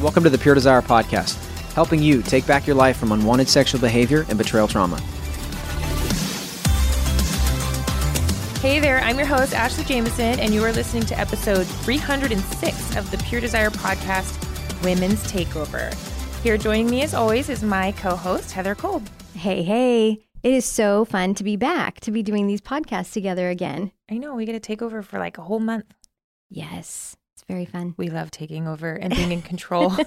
Welcome to the Pure Desire Podcast, helping you take back your life from unwanted sexual behavior and betrayal trauma. Hey there, I'm your host, Ashley Jameson, and you are listening to episode 306 of the Pure Desire Podcast Women's Takeover. Here joining me as always is my co host, Heather Kolb. Hey, hey. It is so fun to be back, to be doing these podcasts together again. I know, we get to take over for like a whole month. Yes, it's very fun. We love taking over and being in control.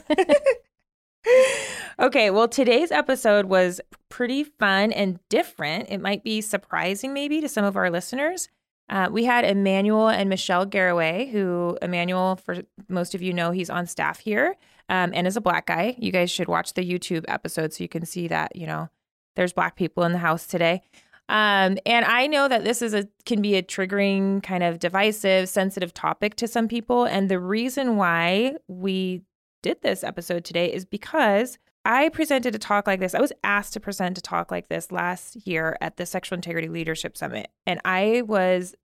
okay, well, today's episode was pretty fun and different. It might be surprising, maybe, to some of our listeners. Uh, we had Immanuel and Michelle Garraway, who Immanuel, for most of you know, he's on staff here um, and is a black guy. You guys should watch the YouTube episode so you can see that, you know, there's black people in the house today. Um, and I know that this is a can be a triggering, kind of divisive, sensitive topic to some people. And the reason why we did this episode today is because I presented a talk like this. I was asked to present a talk like this last year at the Sexual Integrity Leadership Summit, and I was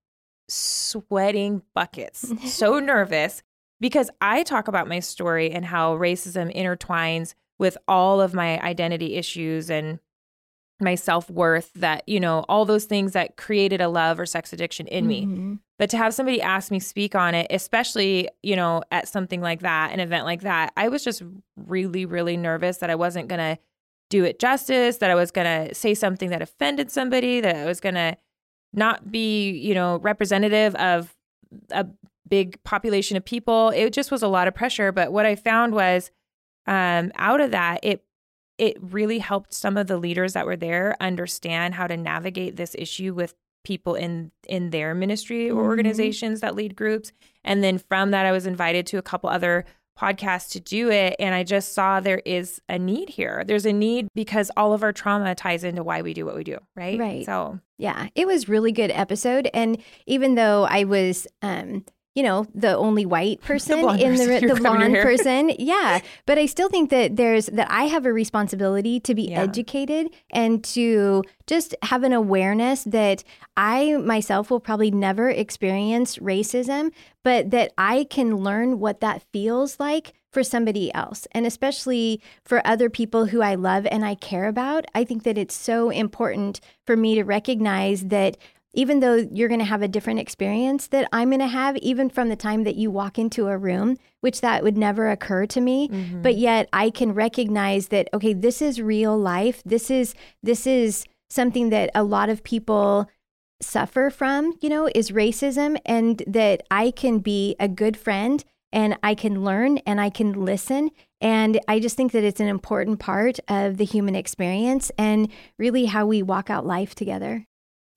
sweating buckets, so nervous because I talk about my story and how racism intertwines with all of my identity issues and my self-worth that you know all those things that created a love or sex addiction in me. Mm-hmm. but to have somebody ask me speak on it especially you know at something like that an event like that i was just really really nervous that i wasn't going to do it justice that i was going to say something that offended somebody that i was going to not be you know representative of a big population of people. It just was a lot of pressure. But what i found was um, out of that it it really helped some of the leaders that were there understand how to navigate this issue with people in in their ministry or mm-hmm. organizations that lead groups and then from that I was invited to a couple other podcasts to do it and I just saw there is a need here. There's a need because all of our trauma ties into why we do what we do, right? Right. So, yeah, it was really good episode and even though I was um you know, the only white person the in the, the blonde person. Yeah. But I still think that there's that I have a responsibility to be yeah. educated and to just have an awareness that I myself will probably never experience racism, but that I can learn what that feels like for somebody else. And especially for other people who I love and I care about. I think that it's so important for me to recognize that even though you're going to have a different experience that I'm going to have, even from the time that you walk into a room, which that would never occur to me. Mm-hmm. But yet I can recognize that, okay, this is real life. This is, this is something that a lot of people suffer from, you know, is racism, and that I can be a good friend and I can learn and I can listen. And I just think that it's an important part of the human experience and really how we walk out life together.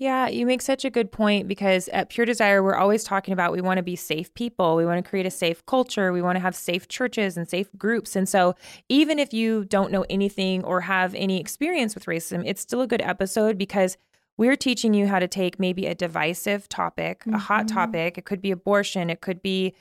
Yeah, you make such a good point because at Pure Desire, we're always talking about we want to be safe people. We want to create a safe culture. We want to have safe churches and safe groups. And so, even if you don't know anything or have any experience with racism, it's still a good episode because we're teaching you how to take maybe a divisive topic, mm-hmm. a hot mm-hmm. topic. It could be abortion, it could be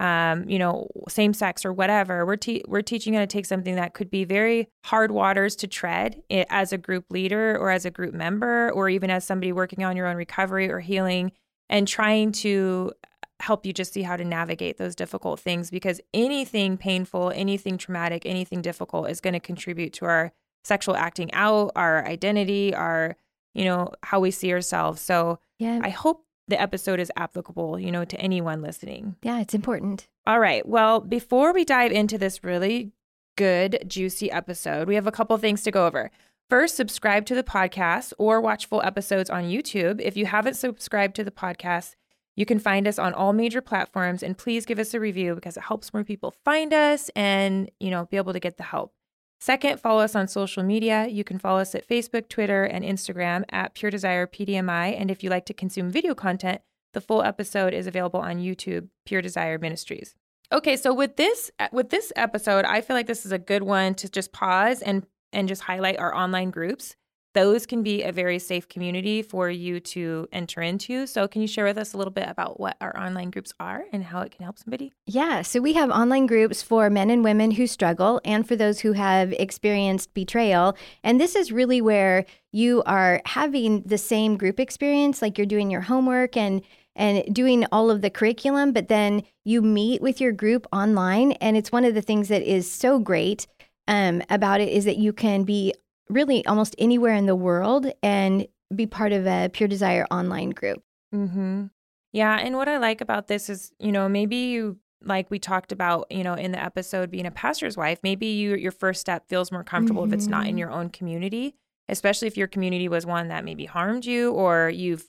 um, you know, same sex or whatever. We're te- we're teaching you how to take something that could be very hard waters to tread as a group leader or as a group member or even as somebody working on your own recovery or healing and trying to help you just see how to navigate those difficult things because anything painful, anything traumatic, anything difficult is going to contribute to our sexual acting out, our identity, our you know, how we see ourselves. So yeah. I hope the episode is applicable, you know, to anyone listening. Yeah, it's important. All right. Well, before we dive into this really good, juicy episode, we have a couple things to go over. First, subscribe to the podcast or watch full episodes on YouTube. If you haven't subscribed to the podcast, you can find us on all major platforms and please give us a review because it helps more people find us and, you know, be able to get the help. Second, follow us on social media. You can follow us at Facebook, Twitter, and Instagram at Pure Desire PDMI. And if you like to consume video content, the full episode is available on YouTube, Pure Desire Ministries. Okay, so with this with this episode, I feel like this is a good one to just pause and and just highlight our online groups those can be a very safe community for you to enter into. So, can you share with us a little bit about what our online groups are and how it can help somebody? Yeah, so we have online groups for men and women who struggle and for those who have experienced betrayal. And this is really where you are having the same group experience, like you're doing your homework and and doing all of the curriculum, but then you meet with your group online. And it's one of the things that is so great um, about it is that you can be really almost anywhere in the world and be part of a Pure Desire online group. Mm-hmm. Yeah. And what I like about this is, you know, maybe you like we talked about, you know, in the episode being a pastor's wife, maybe you your first step feels more comfortable mm-hmm. if it's not in mm-hmm. your own community, especially if your community was one that maybe harmed you or you've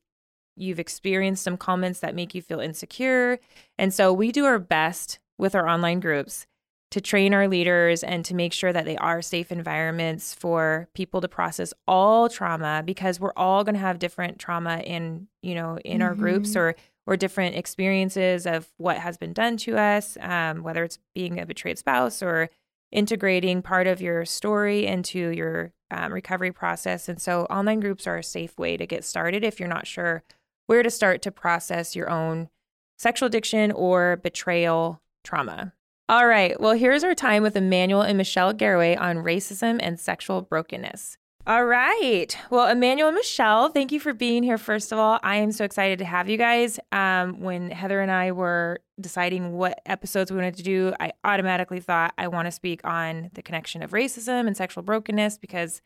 you've experienced some comments that make you feel insecure. And so we do our best with our online groups to train our leaders and to make sure that they are safe environments for people to process all trauma because we're all going to have different trauma in, you know, in mm-hmm. our groups mm-hmm. or or different experiences of what has been done to us, um, whether it's being a betrayed spouse or integrating part of your story into your um, recovery process. And so, online groups are a safe way to get started if you're not sure where to start to process your own sexual addiction or betrayal trauma. All right, well, here's our time with Immanuel and Michelle Garraway on racism and sexual brokenness. All right. Well, Immanuel and Michelle, thank you for being here. First of all, I am so excited to have you guys. Um, when Heather and I were deciding what episodes we wanted to do, I automatically thought I want to speak on the connection of racism and sexual brokenness because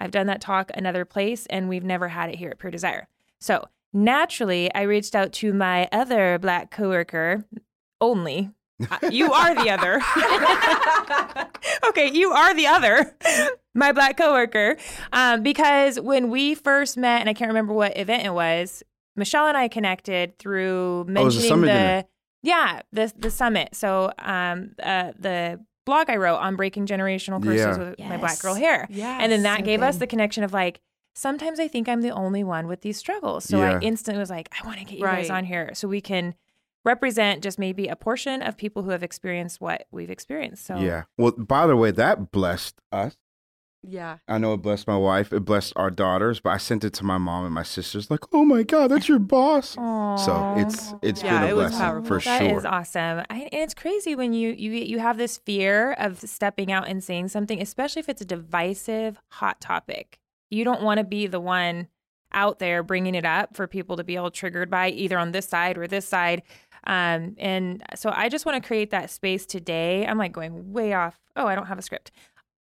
I've done that talk another place and we've never had it here at Pure Desire. So naturally, I reached out to my other Black coworker, only you are the other. okay, you are the other, my black coworker. Um, because when we first met, and I can't remember what event it was, Michelle and I connected through mentioning oh, the, the yeah the the summit. So um, uh, the blog I wrote on breaking generational curses yeah. with yes. my black girl hair, yeah, and then that so gave good. us the connection of like. Sometimes I think I'm the only one with these struggles. So yeah. I instantly was like, I want to get you right. guys on here so we can represent just maybe a portion of people who have experienced what we've experienced. So yeah. Well, by the way, that blessed us. Yeah. I know it blessed my wife. It blessed our daughters, but I sent it to my mom and my sisters. Like, oh my god, that's your boss. Aww. So it's it's yeah, been a it blessing for that sure. That is awesome. I, and it's crazy when you you you have this fear of stepping out and saying something, especially if it's a divisive, hot topic. You don't want to be the one out there bringing it up for people to be all triggered by either on this side or this side. Um, and so I just want to create that space today. I'm like going way off. Oh, I don't have a script.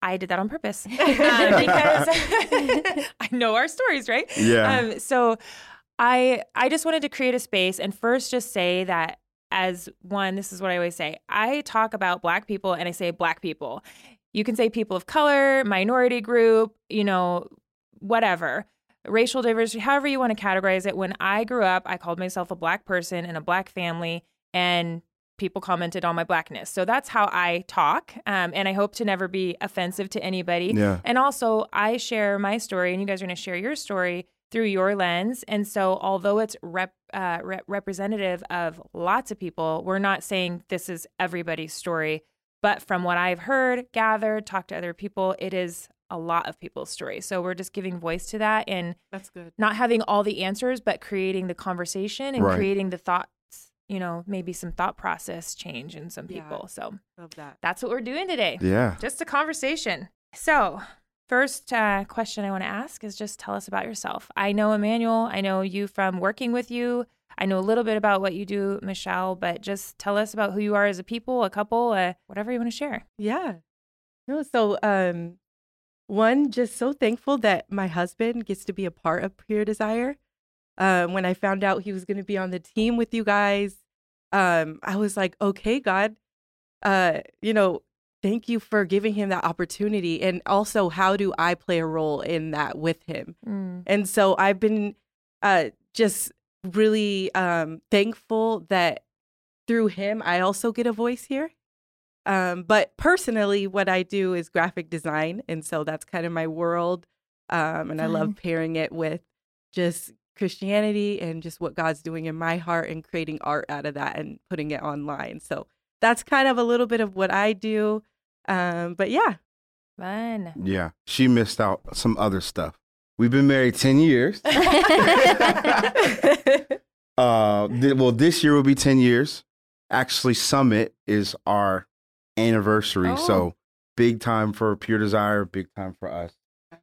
I did that on purpose um, because I know our stories, right? Yeah. Um, so I I just wanted to create a space and first just say that as one, this is what I always say. I talk about black people and I say black people. You can say people of color, minority group, you know, whatever racial diversity, however you want to categorize it. When I grew up, I called myself a black person in a black family, and people commented on my blackness. So that's how I talk. Um, and I hope to never be offensive to anybody. Yeah. And also, I share my story, and you guys are going to share your story through your lens. And so, although it's rep, uh, representative of lots of people, we're not saying this is everybody's story. But from what I've heard, gathered, talked to other people, it is a lot of people's stories. So we're just giving voice to that and that's good. Not having all the answers, but creating the conversation and right. creating the thoughts, you know, maybe some thought process change in some people. Yeah, so love that. That's what we're doing today. Yeah. Just a conversation. So first uh, question I want to ask is just tell us about yourself. I know Immanuel. I know you from working with you. I know a little bit about what you do, Michelle, but just tell us about who you are as a people, a couple, uh, whatever you want to share. Yeah. No, so um, one, just so thankful that my husband gets to be a part of Pure Desire. Um, when I found out he was going to be on the team with you guys, um, I was like, okay, God, uh, you know, thank you for giving him that opportunity. And also, how do I play a role in that with him? Mm. And so I've been uh, just really um, thankful that through him, I also get a voice here. Um, but personally, what I do is graphic design. And so that's kind of my world. Um, and I love pairing it with just Christianity and just what God's doing in my heart and creating art out of that and putting it online. So that's kind of a little bit of what I do. Um, but yeah. Fun. Yeah. She missed out some other stuff. We've been married 10 years. uh, th- well, this year will be 10 years. Actually, Summit is our anniversary. Oh. So big time for Pure Desire, big time for us.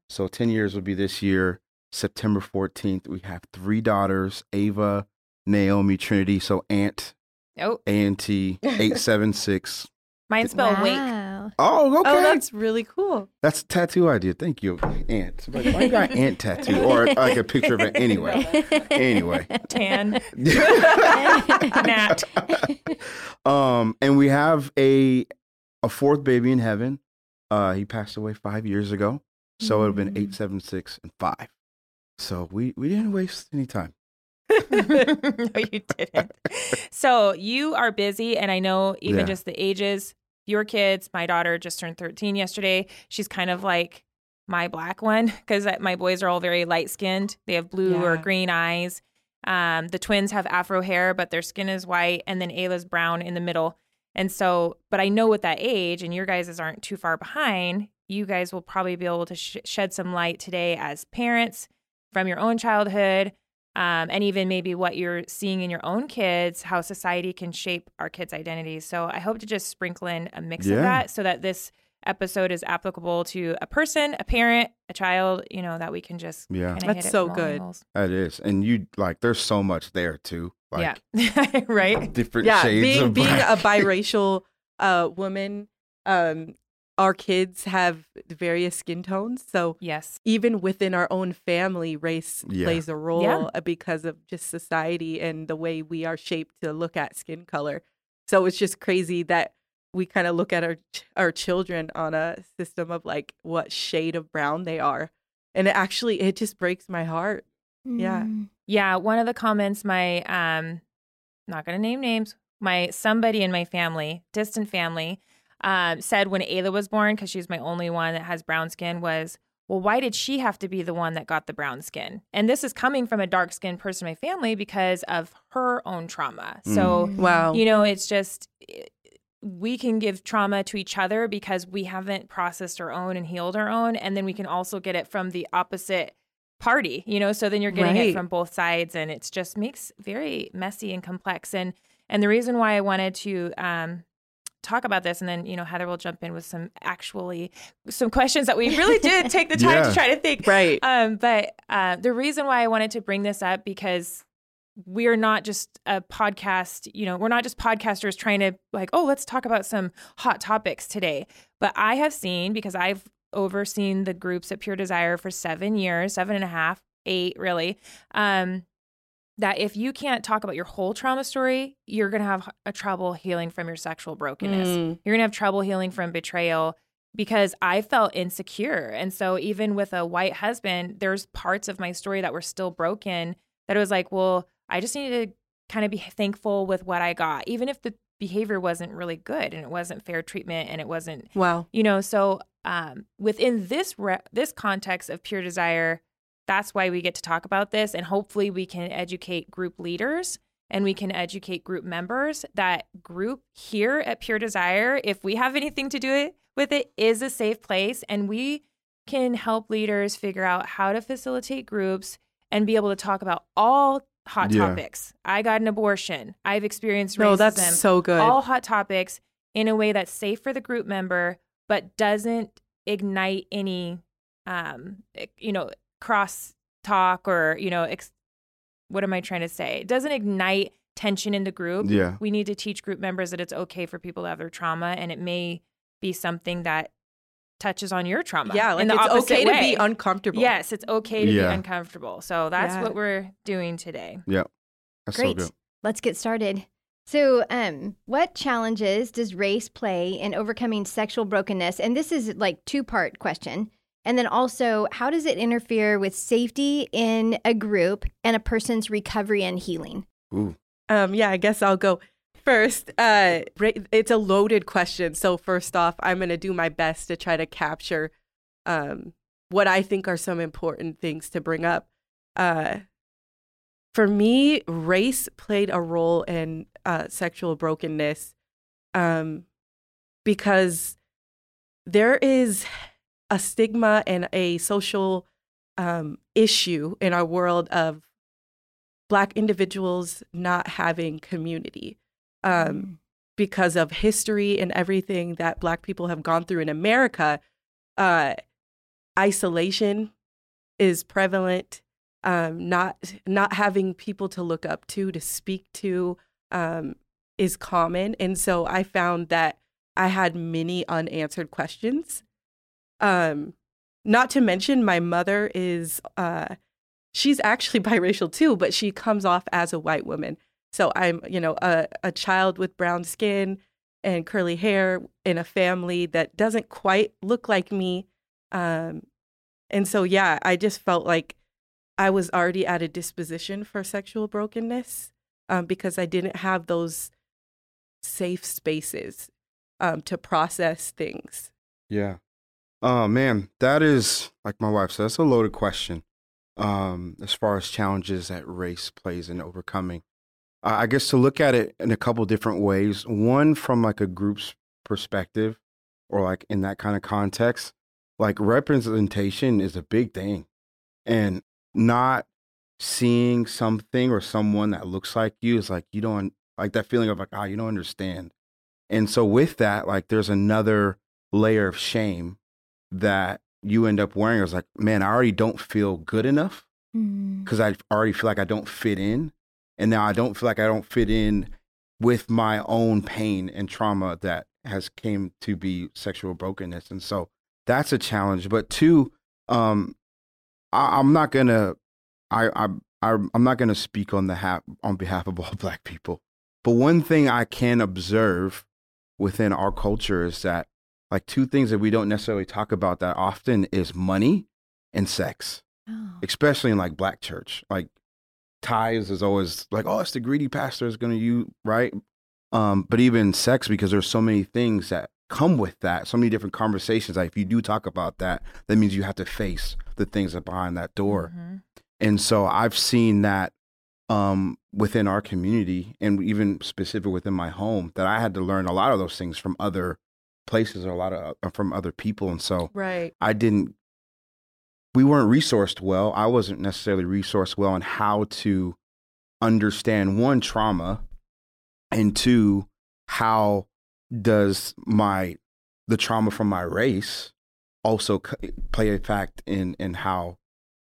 So 10 years will be this year, September 14th. We have three daughters Ava, Naomi Trinity. So Ant, Oh, A N T eight seven six. mine's spelled wake. Oh, okay. Oh, that's really cool. That's a tattoo idea. Thank you, Ant. Like, why you got an ant tattoo or like a picture of it anyway? Anyway, Tan. Nat. um, and we have a a fourth baby in heaven. Uh, he passed away five years ago, so it would have been eight, seven, six, and five. So we we didn't waste any time. no, you didn't. So you are busy, and I know even Yeah. just the ages, your kids, my daughter just turned 13 yesterday. She's kind of like my black one because my boys are all very light skinned. They have blue or green eyes. Um, the twins have afro hair, but their skin is white, and then Ayla's brown in the middle. And so, but I know with that age, and your guys' aren't too far behind, you guys will probably be able to sh- shed some light today as parents from your own childhood, um, and even maybe what you're seeing in your own kids, how society can shape our kids' identities. So I hope to just sprinkle in a mix of that so that this episode is applicable to a person, a parent, a child, you know, that we can just Yeah, That's hit it so good. angles. that is. And you like, there's so much there too. Like yeah. right. different yeah, shades being of being black. a biracial uh, woman, um, our kids have various skin tones. So Yes. even within our own family, race Yeah. plays a role Yeah. uh, because of just society and the way we are shaped to look at skin color. So it's just crazy that we kind of look at our ch- our children on a system of like what shade of brown they are, and it actually it just breaks my heart. Mm. Yeah, one of the comments my um not going to name names, my somebody in my family, distant family, um said when Ayla was born cuz she's my only one that has brown skin was, "Well, why did she have to be the one that got the brown skin?" And this is coming from a dark-skinned person in my family because of her own trauma. So, Wow. you know, it's just eh, we can give trauma to each other because we haven't processed our own and healed our own and then we can also get it from the opposite party you know so then you're getting Right. it from both sides and it just makes very messy and complex and and the reason why i wanted to um talk about this and then you know heather will jump in with some actually some questions that we really did take the time Yeah. to try to think right. um, but uh, the reason why I wanted to bring this up because we're not just a podcast, you know, we're not just podcasters trying to like, oh, let's talk about some hot topics today. But I have seen because I've overseen the groups at Pure Desire for seven years, seven and a half, eight really. Um, that if you can't talk about your whole trauma story, you're gonna have a trouble healing from your sexual brokenness Mm. you're gonna have trouble healing from betrayal because I felt insecure. And so even with a white husband, there's parts of my story that were still broken that it was like, well, I just need to kind of be thankful with what I got, even if the behavior wasn't really good and it wasn't fair treatment and it wasn't, Wow. you know, so um, within this re- this context of pure desire, that's why we get to talk about this and hopefully we can educate group leaders and we can educate group members that group here at Pure Desire, if we have anything to do it with it, is a safe place and we can help leaders figure out how to facilitate groups and be able to talk about all hot Yeah. topics. I got an abortion. I've experienced racism No, that's so good. all hot topics in a way that's safe for the group member but doesn't ignite any um you know cross talk or you know ex- what am i trying to say it doesn't ignite tension in the group Yeah. we need to teach group members that it's okay for people to have their trauma and it may be something that touches on your trauma yeah, like in the it's opposite okay to be uncomfortable. yes it's okay to Yeah. be uncomfortable so that's Yeah. what we're doing today That's so Great. good. Let's get started. So, um, what challenges does race play in overcoming sexual brokenness? And this is like two part question. And then also, how does it interfere with safety in a group and a person's recovery and healing? Ooh. Um, yeah, I guess I'll go first. Uh, it's a loaded question. So first off, I'm going to do my best to try to capture um, what I think are some important things to bring up. Uh, for me, race played a role in uh, sexual brokenness um, because there is a stigma and a social um, issue in our world of Black individuals not having community um, because of history and everything that Black people have gone through in America. Uh, isolation is prevalent. Um, not not having people to look up to to speak to um, is common. And so i found that i had many unanswered questions. Um, not to mention my mother is uh, she's actually biracial too but she comes off as a white woman. So i'm you know a, a child with brown skin and curly hair in a family that doesn't quite look like me. Um, and so yeah i just felt like I was already at a disposition for sexual brokenness um, because I didn't have those safe spaces um, to process things. Yeah. Oh man, that is like my wife said. That's a loaded question. Um, as far as challenges that race plays in overcoming, I guess to look at it in a couple different ways. One from like a group's perspective, or like in that kind of context, like representation is a big thing, and not seeing something or someone that looks like you is like you don't like that feeling of like ah oh, you don't understand. And so with that like there's another layer of shame that you end up wearing. It's like man i already don't feel good enough because mm. i already feel like i don't fit in and now i don't feel like i don't fit in with my own pain and trauma that has came to be sexual brokenness. And so that's a challenge. But two um I, am not gonna I I I'm not gonna speak on the ha- on behalf of all black people. But one thing I can observe within our culture is that like two things that we don't necessarily talk about that often is money and sex. Oh. Especially in like black church. Like tithes is always like, oh, it's the greedy pastor is gonna you right? Um, but even sex, because there's so many things that come with that, so many different conversations. Like if you do talk about that, that means you have to face the things that behind that door. Mm-hmm. And so I've seen that um, within our community and even specific within my home that I had to learn a lot of those things from other places or a lot of uh, from other people. And so right. I didn't we weren't resourced well. I wasn't necessarily resourced well on how to understand one trauma and two how does my the trauma from my race also play a fact in in how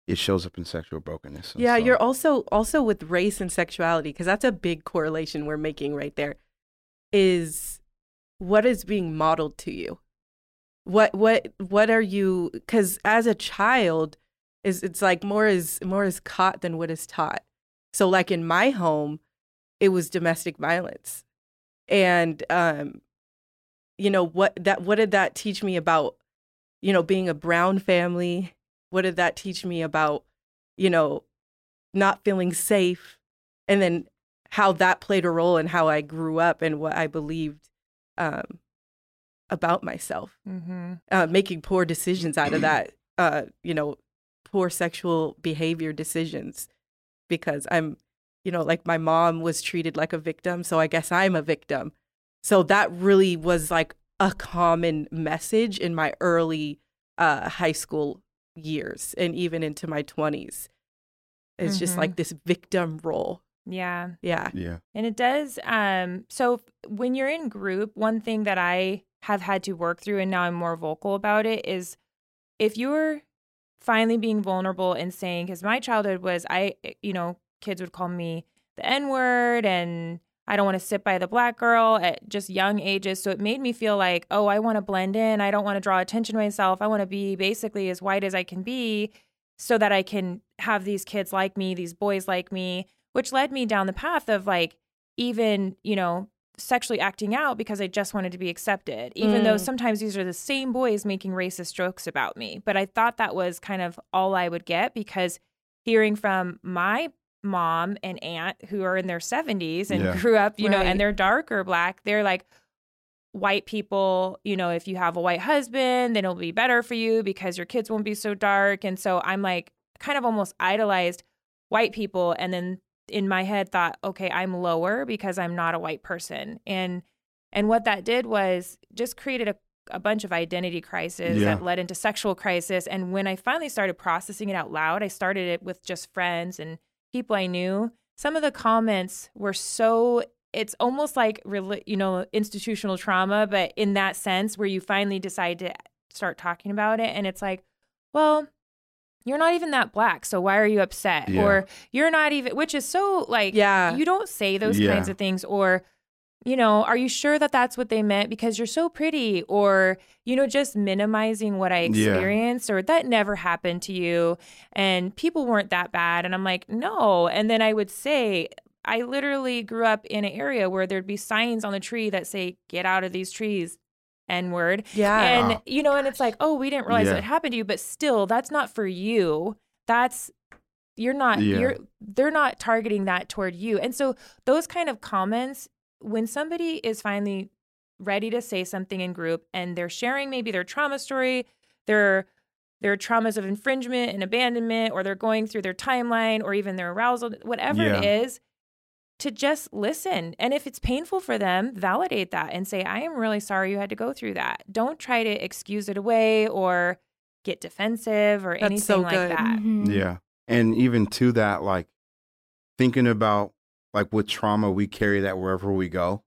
it shows up in sexual brokenness. yeah, so. you're also also with race and sexuality because that's a big correlation we're making right there. Is what is being modeled to you? What what what are you? Because as a child, is it's like more is more is caught than what is taught. So like in my home, it was domestic violence, and um, you know what that what did that teach me about you know, being a brown family, what did that teach me about, you know, not feeling safe? And then how that played a role in how I grew up and what I believed um, about myself. Mm-hmm. Uh, making poor decisions out of that, uh, you know, poor sexual behavior decisions because I'm, you know, like my mom was treated like a victim. So I guess I'm a victim. So that really was like a common message in my early uh, high school years and even into my 20s. It's mm-hmm. just like mm-hmm. this victim role. Yeah. Yeah. Yeah. And it does um so when you're in group, one thing that I have had to work through and now I'm more vocal about it is if you're finally being vulnerable and saying cuz my childhood was I you know, kids would call me the N-word and I don't want to sit by the black girl at just young ages. So it made me feel like, oh, I want to blend in. I don't want to draw attention to myself. I want to be basically as white as I can be so that I can have these kids like me, these boys like me, which led me down the path of like even, you know, sexually acting out because I just wanted to be accepted, even mm. though sometimes these are the same boys making racist jokes about me. But I thought that was kind of all I would get because hearing from my mom and aunt who are in their 70s and yeah. grew up, you right. know, and they're dark or black, they're like, white people, you know, if you have a white husband, then it'll be better for you because your kids won't be so dark. And so I'm like, kind of almost idolized white people. And then in my head thought, okay, I'm lower because I'm not a white person. And and what that did was just created a, a bunch of identity crisis yeah. that led into sexual crisis. And when I finally started processing it out loud, I started it with just friends and people I knew, some of the comments were so it's almost like you know institutional trauma but in that sense where you finally decide to start talking about it and it's like well you're not even that black, so why are you upset? Yeah. Or you're not even, which is so like, Yeah. you don't say those Yeah. kinds of things. Or, you know, are you sure that that's what they meant because you're so pretty? Or, you know, just minimizing what I Yeah. experienced or that never happened to you. And people weren't that bad. And I'm like, no. And then I would say, I literally grew up in an area where there'd be signs on the tree that say, get out of these trees, N word. Yeah. And Oh, you know, and it's like, oh, we didn't realize Yeah. it happened to you, but still, that's not for you. That's you're not Yeah. you're they're not targeting that toward you. And so those kind of comments, when somebody is finally ready to say something in group and they're sharing maybe their trauma story, their their traumas of infringement and abandonment, or they're going through their timeline or even their arousal, whatever it Yeah. is, to just listen. And if it's painful for them, validate that and say, I am really sorry you had to go through that. Don't try to excuse it away or get defensive or That's anything so like good. that. Mhm. Yeah. And even to that, like thinking about like with trauma, we carry that wherever we go.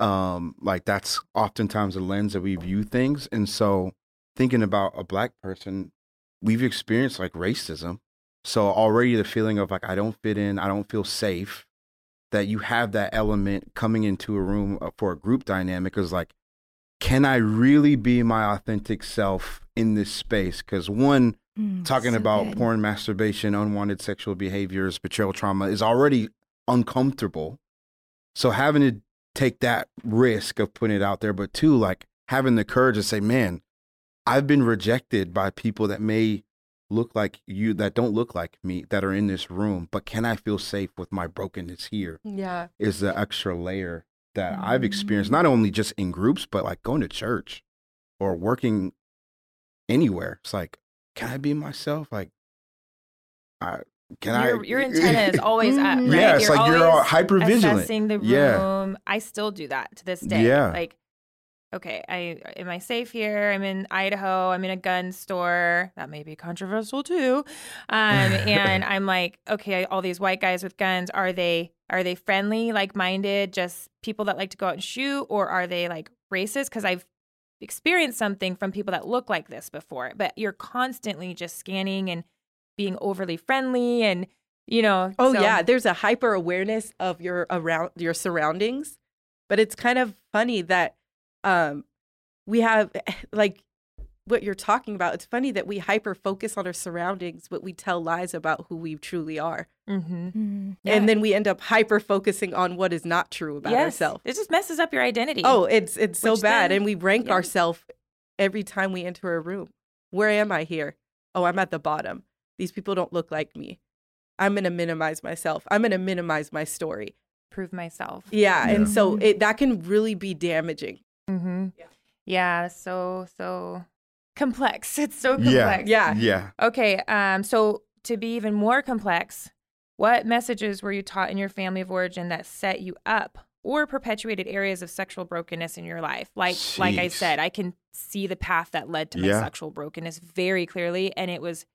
Um, like that's oftentimes the lens that we view things. And so thinking about a black person, we've experienced like racism. So already the feeling of like I don't fit in, I don't feel safe, that you have that element coming into a room uh, for a group dynamic is like, can I really be my authentic self in this space? Because one, Mm, talking so about good. porn, masturbation, unwanted sexual behaviors, betrayal trauma is already uncomfortable. So having to take that risk of putting it out there, but two, like having the courage to say, man, I've been rejected by people that may look like you, that don't look like me, that are in this room, but can I feel safe with my brokenness here? Yeah. Is the extra layer that I've Mm. experienced, not only just in groups, but like going to church or working anywhere. It's like, can I be myself? Like, I can your, I? your antenna is always up, right? Yeah, it's like you're all always hyper vigilant. Assessing the room. Yeah. I still do that to this day. Yeah. Like, okay, I am I safe here? I'm in Idaho. I'm in a gun store. That may be controversial too. Um, and I'm like, okay, all these white guys with guns, are they are they friendly, like minded, just people that like to go out and shoot, or are they like racist? Because I've experienced something from people that look like this before. But you're constantly just scanning and being overly friendly and you know Oh so- yeah, there's a hyper awareness of your around your surroundings, but it's kind of funny that um we have like what you're talking about. It's funny that we hyper focus on our surroundings, but we tell lies about who we truly are, Mhm. Mm. Yeah. and then we end up hyper focusing on what is not true about Yes. ourselves. It just messes up your identity. Oh, it's it's so Which bad, then- and we rank yeah. ourselves every time we enter a room. Where am I here? Oh, I'm at the bottom. These people don't look like me. I'm gonna minimize myself. I'm gonna minimize my story. prove myself. Yeah, and so it that can really be damaging. Mm-hmm. Yeah. Yeah. So so complex. It's so Yeah. complex. Yeah. yeah. yeah. Okay. Um. So to be even more complex, what messages were you taught in your family of origin that set you up or perpetuated areas of sexual brokenness in your life? Like like I said, I can see the path that led to my Yeah. sexual brokenness very clearly, and it was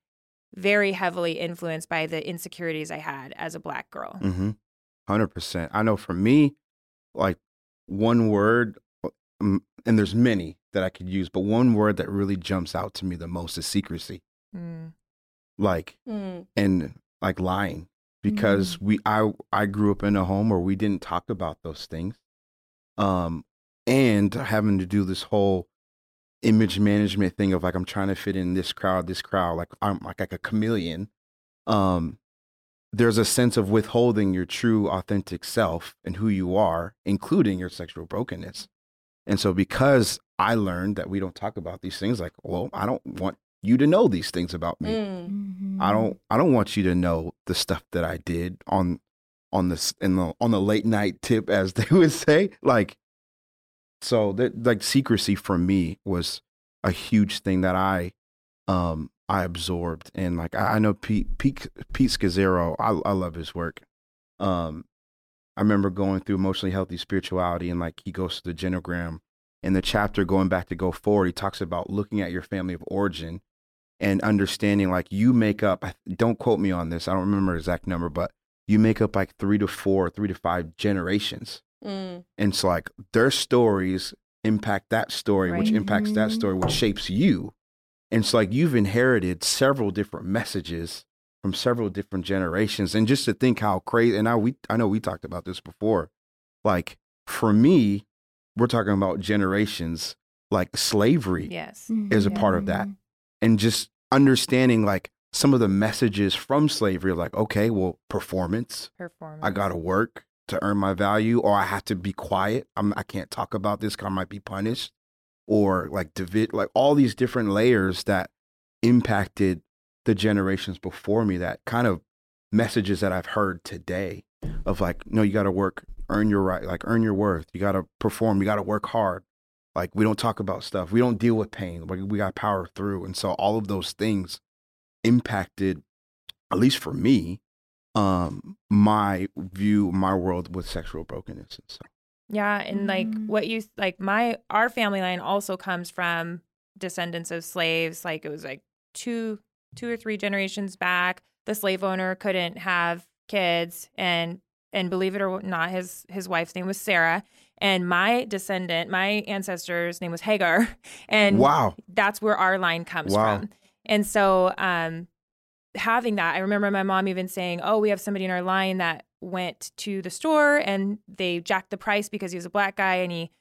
very heavily influenced by the insecurities I had as a black girl. Mm-hmm. Hundred percent. I know for me, like one word, um, and there's many that I could use, but one word that really jumps out to me the most is secrecy. Mm. Like and like lying because we I I grew up in a home where we didn't talk about those things. Um and having to do this whole image management thing of like I'm trying to fit in this crowd, this crowd, like I'm like, like a chameleon. Um there's a sense of withholding your true authentic self and who you are, including your sexual brokenness. And so because I learned that we don't talk about these things, like, well, I don't want you to know these things about me. Mm. Mhm. I don't I don't want you to know the stuff that I did on on this in the on the late night tip as they would say like so that like secrecy for me was a huge thing that I um I absorbed and like I, I know Pete Pete Pete Scazzero I I love his work. Um I remember going through emotionally healthy spirituality and like he goes to the genogram in the chapter going back to go forward he talks about looking at your family of origin and understanding like you make up don't quote me on this i don't remember exact number but you make up like three to four three to five generations Mm. and it's like their stories impact that story which impacts that story which shapes you And it's like you've inherited several different messages from several different generations. And just to think how crazy, and I, we, I know we talked about this before. Like for me, we're talking about generations like slavery yes. is a part of that. And just understanding like some of the messages from slavery, like, okay, well, performance. Performance. I got to work to earn my value, or I have to be quiet. I'm, I can't talk about this because I might be punished, or like David, like all these different layers that impacted the generations before me. That kind of messages that I've heard today of like, no, you got to work, earn your right, like earn your worth. You got to perform. You got to work hard. Like we don't talk about stuff. We don't deal with pain. Like we got power through. And so all of those things impacted, at least for me, um, my view, my world with sexual brokenness. And stuff yeah, and like Mm. what you like my our family line also comes from descendants of slaves. Like it was like two two or three generations back. The slave owner couldn't have kids and and believe it or not his his wife's name was Sarah and my descendant, my ancestor's name was Hagar and wow. that's where our line comes Wow. from. And so um having that, I remember my mom even saying, "Oh, we have somebody in our line that went to the store and they jacked the price because he was a black guy and he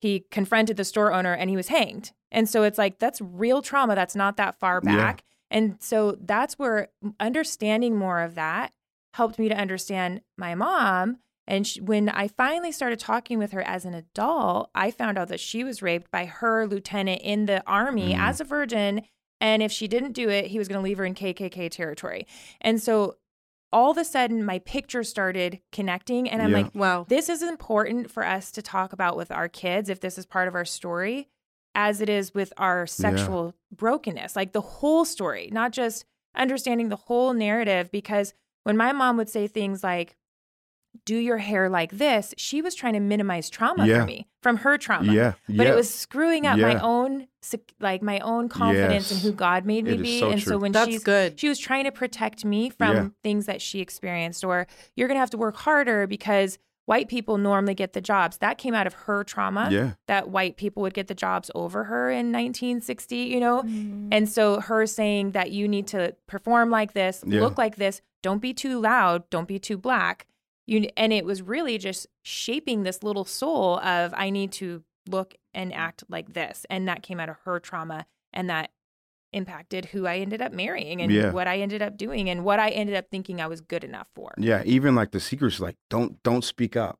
he confronted the store owner and he was hanged." And so it's like that's real trauma that's not that far Yeah. back. And so that's where understanding more of that helped me to understand my mom. And sh when I finally started talking with her as an adult, I found out that she was raped by her lieutenant in the army Mm. as a virgin. And if she didn't do it, he was going to leave her in KKK territory. And so all of a sudden, my picture started connecting. And I'm Yeah. like, Wow. this is important for us to talk about with our kids if this is part of our story as it is with our sexual brokenness like the whole story not just understanding the whole narrative because when my mom would say things like do your hair like this she was trying to minimize trauma Yeah. for me from her trauma Yeah. but yeah. it was screwing up my own like my own confidence in who God made me It is be so and true. so when That's she's good. she was trying to protect me from Yeah. things that she experienced or you're going to have to work harder because white people normally get the jobs that came out of her trauma yeah. that white people would get the jobs over her in 1960 you know Mm-hmm. and so her saying that you need to perform like this Yeah. look like this don't be too loud don't be too black you and it was really just shaping this little soul of i need to look and act like this and that came out of her trauma and that impacted who i ended up marrying and Yeah. what i ended up doing and what i ended up thinking i was good enough for Yeah. Even like the secrets, like don't don't speak up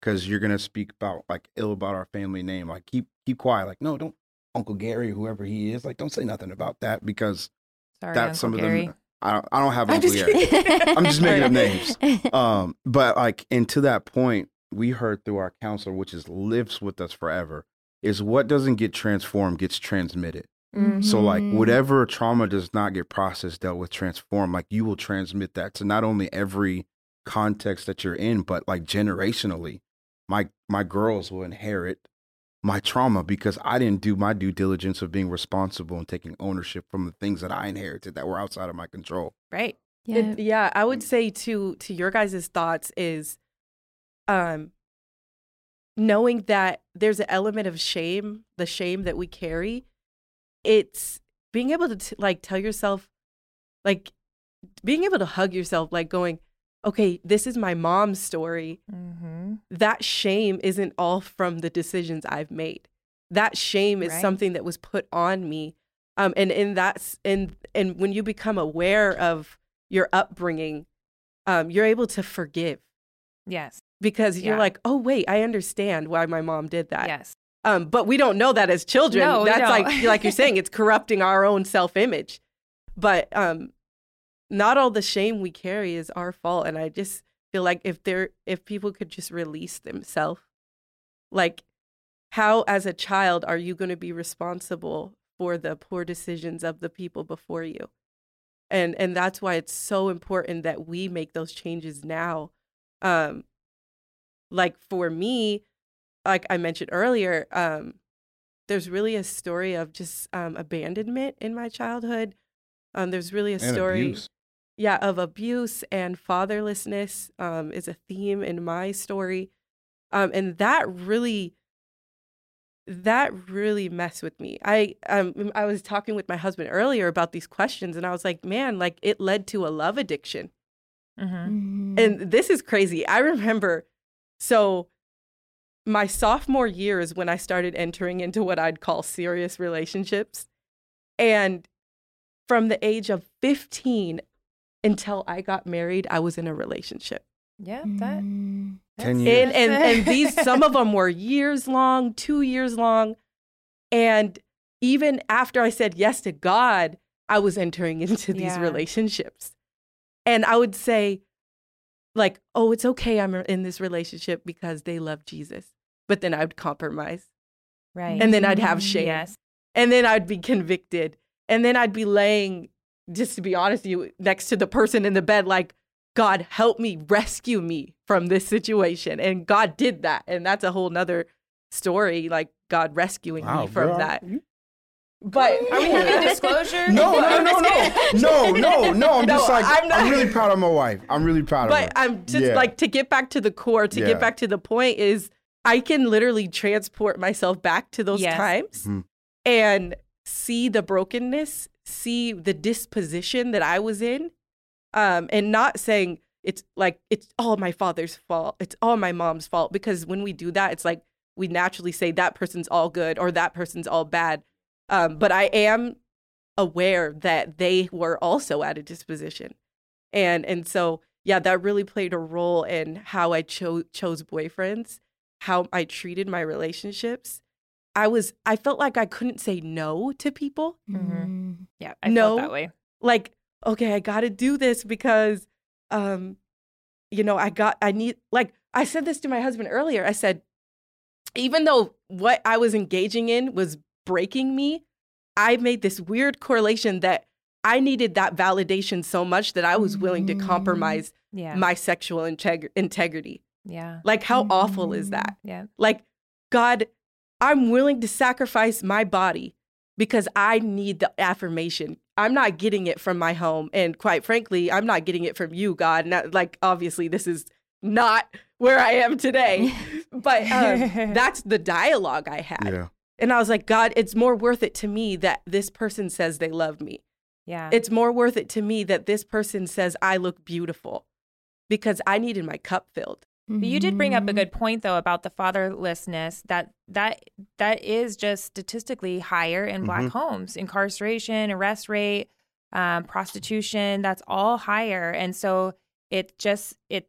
because you're gonna speak about like ill about our family name. Like keep keep quiet. Like no, don't Uncle Gary, whoever he is. Like don't say nothing about that because sorry that's Uncle some Gary. of them. I don't, I don't have I'm just I'm just making up names. um, but like, and to that point, we heard through our counselor, which is lives with us forever, is what doesn't get transformed gets transmitted. Mhm. So like, Mhm. whatever trauma does not get processed, dealt with, transformed, like you will transmit that to not only every context that you're in, but like generationally, my my girls will inherit my trauma because I didn't do my due diligence of being responsible and taking ownership from the things that I inherited that were outside of my control. right yeah. It- yeah, I would say to to your guys' thoughts is um knowing that there's an element of shame, the shame that we carry. It's being able to t- like tell yourself like being able to hug yourself like going, "Okay, this is my mom's story. mm-hmm. That shame isn't all from the decisions I've made. That shame is Right. something that was put on me." Um and in that's and and when you become aware of your upbringing, um, you're able to forgive yes because you're Yeah. like, oh wait, I understand why my mom did that. yes Um, but we don't know that as children. No, That's like like you're saying, it's corrupting our own self image. But um, not all the shame we carry is our fault. And I just feel like if there if people could just release themselves, like how as a child are you going to be responsible for the poor decisions of the people before you? And and that's why it's so important that we make those changes now. Um, like for me, like I mentioned earlier, um, there's really a story of just um, abandonment in my childhood. Um, there's really a And story, abuse. Yeah, of abuse and fatherlessness um, is a theme in my story, um, and that really, that really messed with me. I um I was talking with my husband earlier about these questions and I was like, man, like it led to a love addiction. Mm-hmm. Mm-hmm. And this is crazy. I remember so my sophomore year is when I started entering into what I'd call serious relationships. And from the age of 15 until I got married, I was in a relationship. Yeah, that. Mm. Ten years. And and and these some of them were years long, 2 years long. And even after I said yes to God, I was entering into these Yeah. relationships. And I would say like, "Oh, it's okay I'm in this relationship because they love Jesus." But then I would compromise. right. And then I'd have Mm, shame. yes. And then I'd be convicted. And then I'd be laying, just to be honest with you, next to the person in the bed, like, God, help me, rescue me from this situation. And God did that. And that's a whole nother story, like God rescuing Wow, me from girl. that. But Are we having disclosure? No, no, no, no, no, no, no. I'm No, just like I'm I'm, really proud of my wife. I'm really proud of her. but I'm just Yeah. like to get back to the core, to Yeah. get back to the point is I can literally transport myself back to those Yes. times Mhm. and see the brokenness, see the disposition that I was in. Um, and not saying it's like it's all my father's fault, it's all my mom's fault. Because when we do that, it's like we naturally say that person's all good or that person's all bad. Um, but I am aware that they were also at a disposition. And and so yeah, that really played a role in how I chose chose boyfriends, how I treated my relationships. I was I felt like I couldn't say no to people. Mm-hmm. Yeah, I No. felt that way. Like, okay, I got to do this because um you know, I got I need like I said this to my husband earlier. I said even though what I was engaging in was breaking me, I made this weird correlation that I needed that validation so much that I was willing to Mm. compromise Yeah. my sexual integ- integrity. yeah. Like, how awful is that? Yeah. Like, God, I'm willing to sacrifice my body because I need the affirmation. I'm not getting it from my home. And quite frankly, I'm not getting it from you, God. Not, like, obviously, this is not where I am today. but um, that's the dialogue I had. yeah. And I was like, God, it's more worth it to me that this person says they love me. Yeah. It's more worth it to me that this person says I look beautiful because I needed my cup filled. But you did bring up Mm-hmm. a good point though about the fatherlessness that that that is just statistically higher in black Mhm. homes. Incarceration, arrest rate, um, prostitution, that's all higher. And so it just it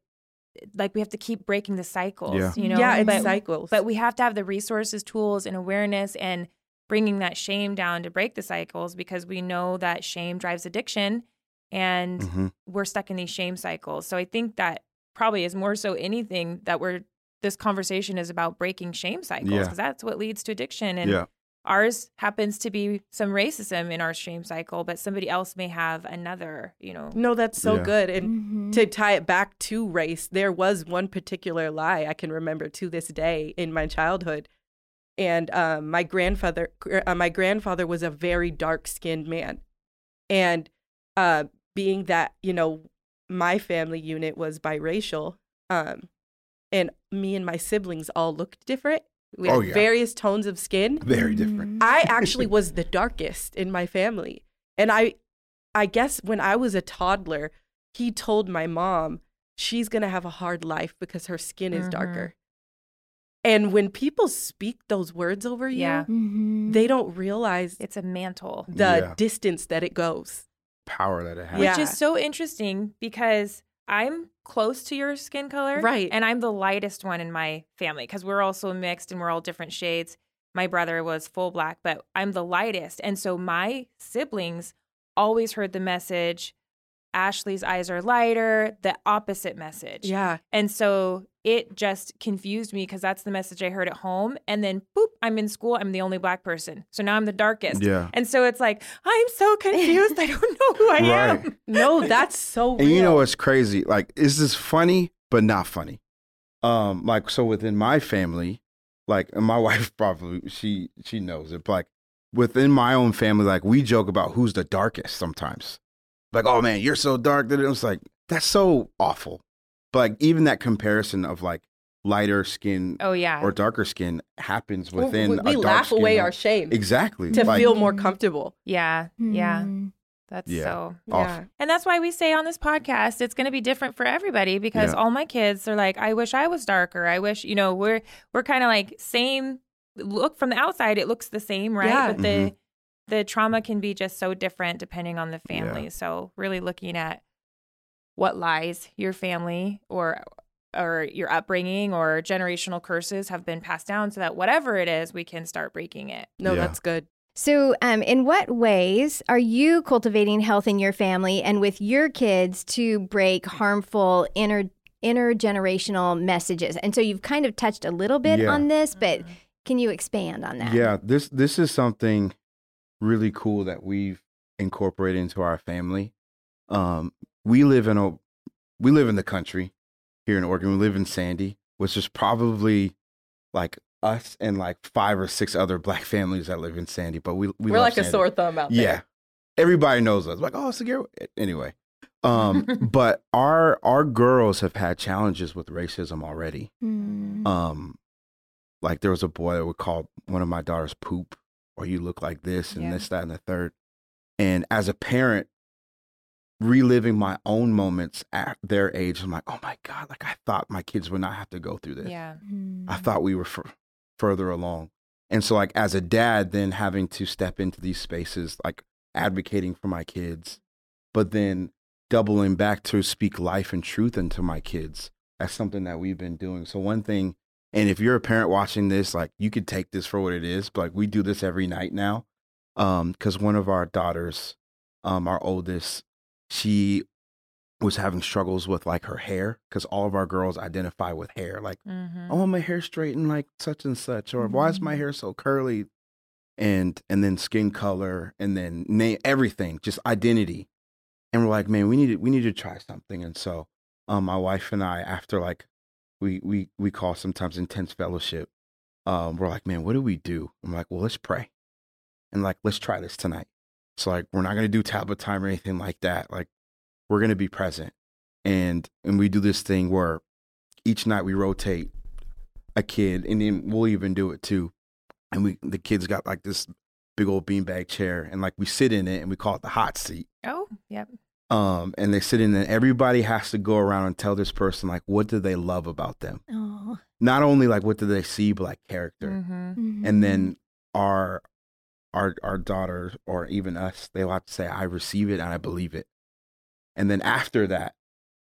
like we have to keep breaking the cycles, Yeah. you know. yeah, it's but, cycles. but we have to have the resources, tools, and awareness and bringing that shame down to break the cycles because we know that shame drives addiction and hmm we're stuck in these shame cycles. So I think that probably is more so anything that we're this conversation is about breaking shame cycles Yeah. because that's what leads to addiction and Yeah. ours happens to be some racism in our shame cycle but somebody else may have another you know no, that's so Yeah. good. And Mhm. to tie it back to race, there was one particular lie I can remember to this day in my childhood. And um, my grandfather, uh, my grandfather was a very dark-skinned man, and uh, being that you know my family unit was biracial, um, and me and my siblings all looked different. We had Oh, yeah. various tones of skin. Very different. I actually was the darkest in my family. And I I guess when I was a toddler, he told my mom she's going to have a hard life because her skin is Mhm. darker. And when people speak those words over you, Yeah. Mhm. they don't realize it's a mantle the Yeah. distance that it goes. Power that it has. Yeah. which is so interesting because I'm close to your skin color. Right. And I'm the lightest one in my family because we're also mixed and we're all different shades. My brother was full black, but I'm the lightest. And so my siblings always heard the message Ashley's eyes are lighter, the opposite message. Yeah. And so it just confused me because that's the message I heard at home. And then, boop, I'm in school. I'm the only black person. So now I'm the darkest. Yeah. And so it's like, I'm so confused. I don't know who I Right. am. No, that's so real. And you know what's crazy? Like, is this funny but not funny? Um, like so within my family, like and my wife probably she she knows it. But like within my own family, like we joke about who's the darkest sometimes. Like, oh man, you're so dark that it was like that's so awful. But like even that comparison of like lighter skin oh yeah or darker skin happens Well, within we, we a dark laugh skin away home. our shame exactly to like, feel more comfortable. yeah yeah Mm. that's Yeah. so Yeah. And that's why we say on this podcast, it's going to be different for everybody because Yeah. all my kids are like, I wish I was darker. I wish, you know, we're we're kind of like same look from the outside. It looks the same, right? Yeah. But the the trauma can be just so different depending on the family. Yeah. So really looking at what lies your family or or your upbringing or generational curses have been passed down, so that whatever it is, we can start breaking it. No, Yeah. that's good. So, um, in what ways are you cultivating health in your family and with your kids to break harmful inter intergenerational messages? And so you've kind of touched a little bit Yeah. on this, but Mm-hmm. can you expand on that? Yeah, this this is something really cool that we've incorporated into our family. Um, we live in a we live in the country here in Oregon. We live in Sandy, which is probably like us and like five or six other black families that live in Sandy. But we we are like a sore thumb out there. Yeah, everybody knows us. Like, oh, Segura. Anyway, um, but our our girls have had challenges with racism already. Mm. Um, like there was a boy that would call one of my daughters poop, or you look like this and Yeah. this, that, and the third. And as a parent, reliving my own moments at their age, I'm like, oh my god, like I thought my kids would not have to go through this. Yeah. Mm. I thought we were f- further along. And so, like, as a dad, then having to step into these spaces, like advocating for my kids, but then doubling back to speak life and truth into my kids. That's something that we've been doing. So, one thing, and if you're a parent watching this, like, you could take this for what it is, but like, we do this every night now. Um, because one of our daughters, um, our oldest, she was having struggles with like her hair because all of our girls identify with hair. Like, Mm-hmm. I want my hair straightened like such and such, or why is my Mhm. hair so curly? And and then skin color, and then name everything, just identity. And we're like, man, we need to, we need to try something. And so, um, my wife and I, after like, we we we call sometimes intense fellowship. Um, we're like, man, what do we do? I'm like, well, let's pray, and like, let's try this tonight. So like, we're not gonna do tablet time or anything like that. Like, we're gonna be present, and and we do this thing where each night we rotate a kid, and then we'll even do it too. And we the kids got like this big old beanbag chair, and like we sit in it, and we call it the hot seat. Oh, yep. Um, and they sit in it. Everybody has to go around and tell this person like what do they love about them. Oh. Not only like what do they see, but like character. Mm-hmm. And then our our our daughter or even us, they'll have to say, "I receive it and I believe it." And then after that,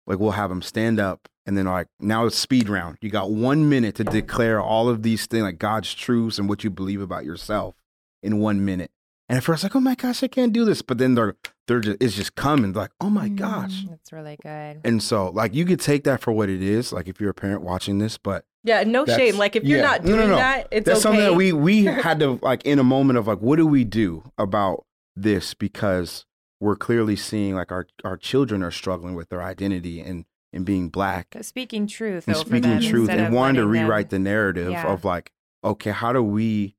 like we'll have them stand up, and then like now it's speed round. You got one minute to declare all of these things, like God's truths and what you believe about yourself, in one minute. And at first, like, oh my gosh, I can't do this. But then they're they're just it's just coming, They're like, oh my gosh. Mm, that's really good. And so, like, you could take that for what it is, like if you're a parent watching this, but Yeah, no That's- shame. Like if you're yeah. not No, no, doing no. that, it's that's okay. something that we we had to like in a moment of like what do we do about this because we're clearly seeing like our our children are struggling with their identity and and being black But speaking truth, and speaking them truth and wanting to letting them- rewrite the narrative Yeah. of like okay how do we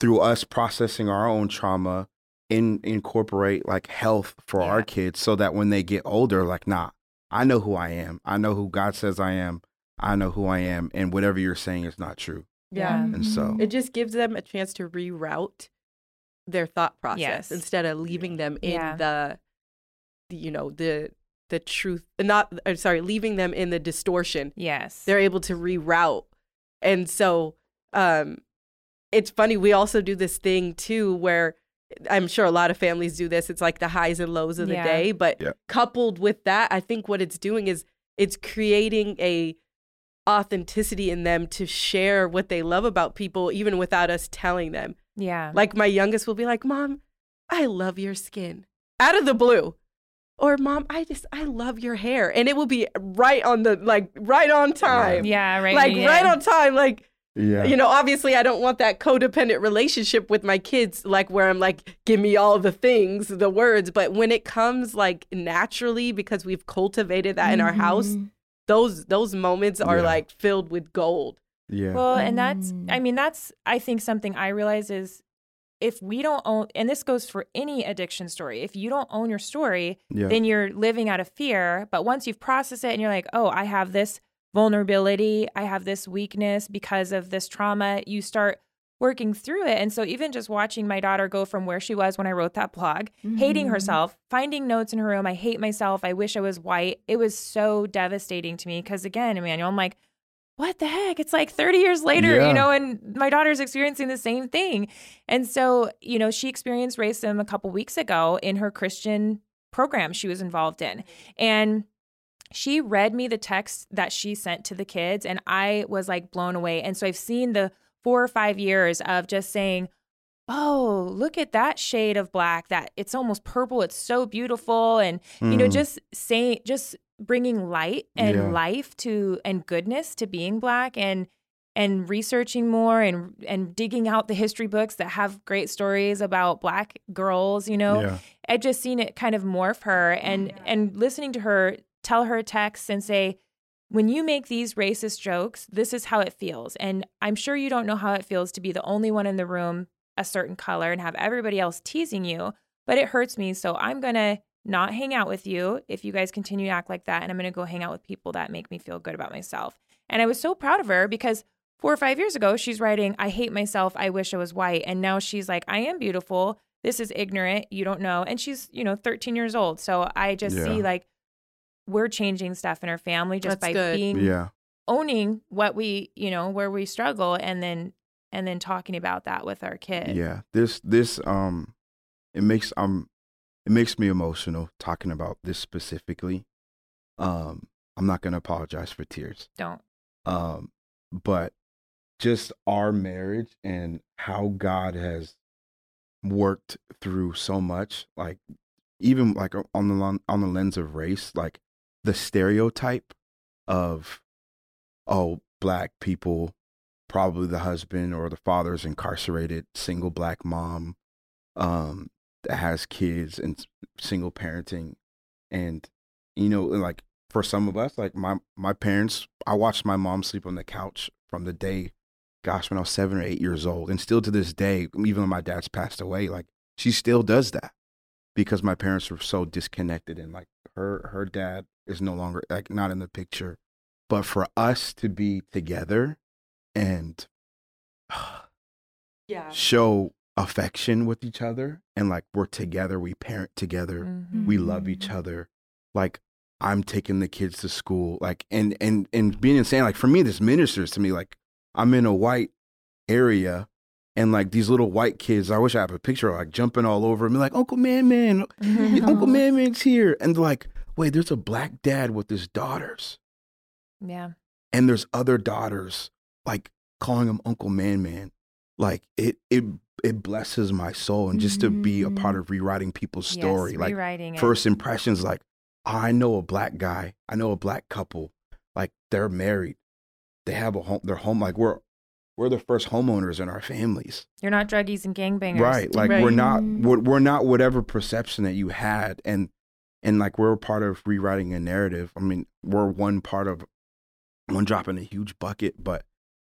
through us processing our own trauma in incorporate like health for our kids so that when they get older like nah I know who I am I know who God says I am I know who I am and whatever you're saying is not true yeah. and so It just gives them a chance to reroute their thought process Yes. instead of leaving them in Yeah. the, the, you know, the the truth. Not I'm sorry, leaving them in the distortion. Yes. They're able to reroute, and so um, it's funny. We also do this thing too, where I'm sure a lot of families do this. It's like the highs and lows of the Yeah. day, but Yeah. coupled with that, I think what it's doing is it's creating a authenticity in them to share what they love about people even without us telling them. yeah. Like my youngest will be like, "Mom, I love your skin." Out of the blue. Or mom, I just I love your hair. And it will be right on the like right on time. yeah. Right. Like yeah. right on time. Like yeah you know, obviously I don't want that codependent relationship with my kids, like where I'm like, give me all the things, the words. But when it comes like naturally because we've cultivated that in our house, Mm-hmm. Those those moments are Yeah. like filled with gold. yeah Well, and that's, Mm. I mean, that's, I think something I realize is if we don't own, and this goes for any addiction story, if you don't own your story, yeah then you're living out of fear. But once you've processed it and you're like, oh, I have this vulnerability. I have this weakness because of this trauma. You start working through it. And so, even just watching my daughter go from where she was when I wrote that blog, mm-hmm. hating herself, finding notes in her room, I hate myself, I wish I was white, it was so devastating to me. Because again, Immanuel, I'm like, what the heck? It's like 30 years later, yeah. you know, and my daughter's experiencing the same thing. And so, you know, she experienced racism a couple weeks ago in her Christian program she was involved in. And she read me the text that she sent to the kids, and I was like blown away. And so I've seen the four or five years of just saying, oh, look at that shade of black that it's almost purple. It's so beautiful. And, mm. you know, mm. just saying, just bringing light and yeah. life to, and goodness to being black and, and researching more and and digging out the history books that have great stories about black girls you know yeah. i just seen it kind of morph her and yeah. and listening to her tell her text and say when you make these racist jokes, this is how it feels. And I'm sure you don't know how it feels to be the only one in the room a certain color and have everybody else teasing you, but it hurts me. So I'm going to not hang out with you if you guys continue to act like that. And I'm going to go hang out with people that make me feel good about myself. And I was so proud of her because four or five years ago, she's writing, I hate myself. I wish I was white. And now she's like, I am beautiful. This is ignorant. You don't know. And she's, you know, 13 years old. So I just yeah. see like, we're changing stuff in our family just That's by good. being yeah. owning what we, you know, where we struggle and then and then talking about that with our kids. Yeah. This this um it makes um it makes me emotional talking about this specifically. Um I'm not going to apologize for tears. Don't. Um but just our marriage and how God has worked through so much like even like on the on the lens of race like the stereotype of oh black people probably the husband or the father's incarcerated single black mom um that has kids and single parenting. And you know like for some of us like my my parents i watched my mom sleep on the couch from the day gosh when i was seven or eight years old and still to this day even when my dad's passed away like she still does that because my parents were so disconnected and like her her dad is no longer like not in the picture. But for us to be together and yeah. show affection with each other and like we're together, we parent together, mm-hmm. we love each mm-hmm. other. Like I'm taking the kids to school, like and and and being insane. Like for me, this ministers to me. Like I'm in a white area and like these little white kids, I wish I have a picture of like jumping all over me, like Uncle Man Man, Uncle Man Man's here, and like wait, there's a black dad with his daughters. Yeah. And there's other daughters like calling him Uncle Man Man. Like it it it blesses my soul and just to be a part mm-hmm. of rewriting people's story. Yes, like rewriting first it. impressions like I know a black guy. I know a black couple. Like they're married. They have a home they're home like we're we're the first homeowners in our families. You're not druggies and gangbangers. Right. Like right. we're not we're, we're not whatever perception that you had and and like we're part of rewriting a narrative. I mean, we're one part of one drop in a huge bucket, but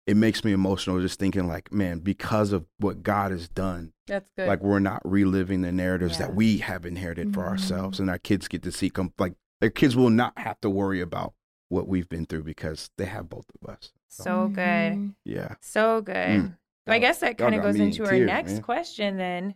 it makes me emotional just thinking like, man, because of what God has done. That's good. Like we're not reliving the narratives yeah. that we have inherited mm-hmm. for ourselves, and our kids get to see come like their kids will not have to worry about what we've been through because they have both of us. So, so good. Mm-hmm. Yeah. So good. Mm. I guess that kind of goes into our next man. question then.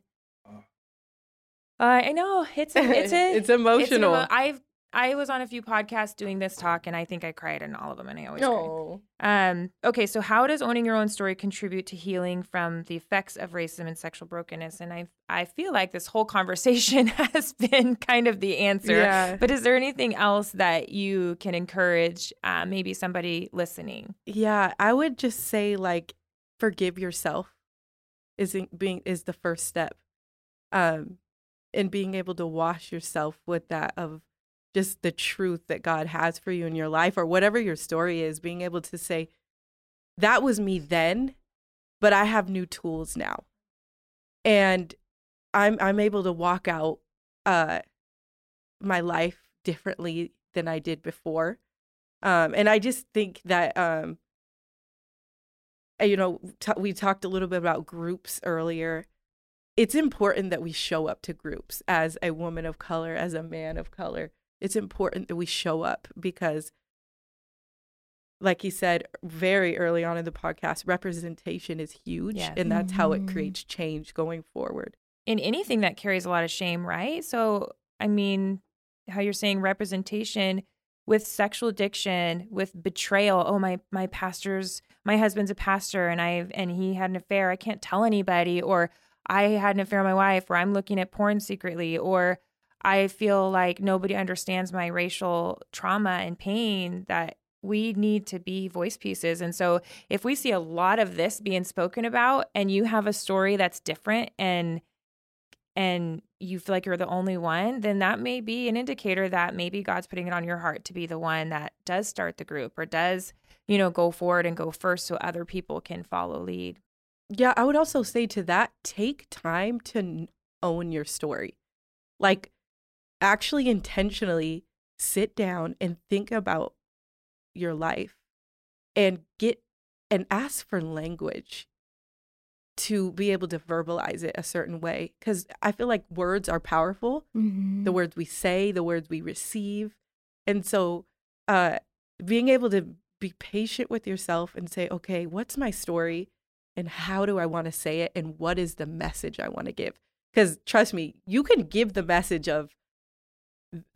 Uh, I know it's a, it's a, it's emotional. It's emo- I've I was on a few podcasts doing this talk, and I think I cried in all of them, and I always no. cry. Um, okay, so how does owning your own story contribute to healing from the effects of racism and sexual brokenness? And I I feel like this whole conversation has been kind of the answer. Yeah. But is there anything else that you can encourage uh, maybe somebody listening? Yeah, I would just say like forgive yourself is being is the first step. Um, and being able to wash yourself with that of just the truth that God has for you in your life or whatever your story is, being able to say, that was me then, but I have new tools now. And I'm I'm able to walk out uh my life differently than I did before. Um and I just think that um you know t- we talked a little bit about groups earlier it's important that we show up to groups as a woman of color, as a man of color. It's important that we show up because like he said very early on in the podcast, representation is huge. Yes. And that's how it Mhm. creates change going forward. in anything that carries a lot of shame, right? So, I mean, how you're saying representation with sexual addiction, with betrayal. Oh, my my pastor's my husband's a pastor and I and he had an affair. I can't tell anybody or I had an affair with my wife or I'm looking at porn secretly or I feel like nobody understands my racial trauma and pain that we need to be voice pieces. And so if we see a lot of this being spoken about and you have a story that's different and and you feel like you're the only one, then that may be an indicator that maybe God's putting it on your heart to be the one that does start the group or does, you know, go forward and go first so other people can follow lead. Yeah, I would also say to that, take time to own your story. Like, actually intentionally sit down and think about your life and get and ask for language to be able to verbalize it a certain way. Because I feel like words are powerful Mhm. the words we say, the words we receive. And so uh being able to be patient with yourself and say, okay, what's my story and how do I want to say it and what is the message I want to give? Cuz trust me, you can give the message of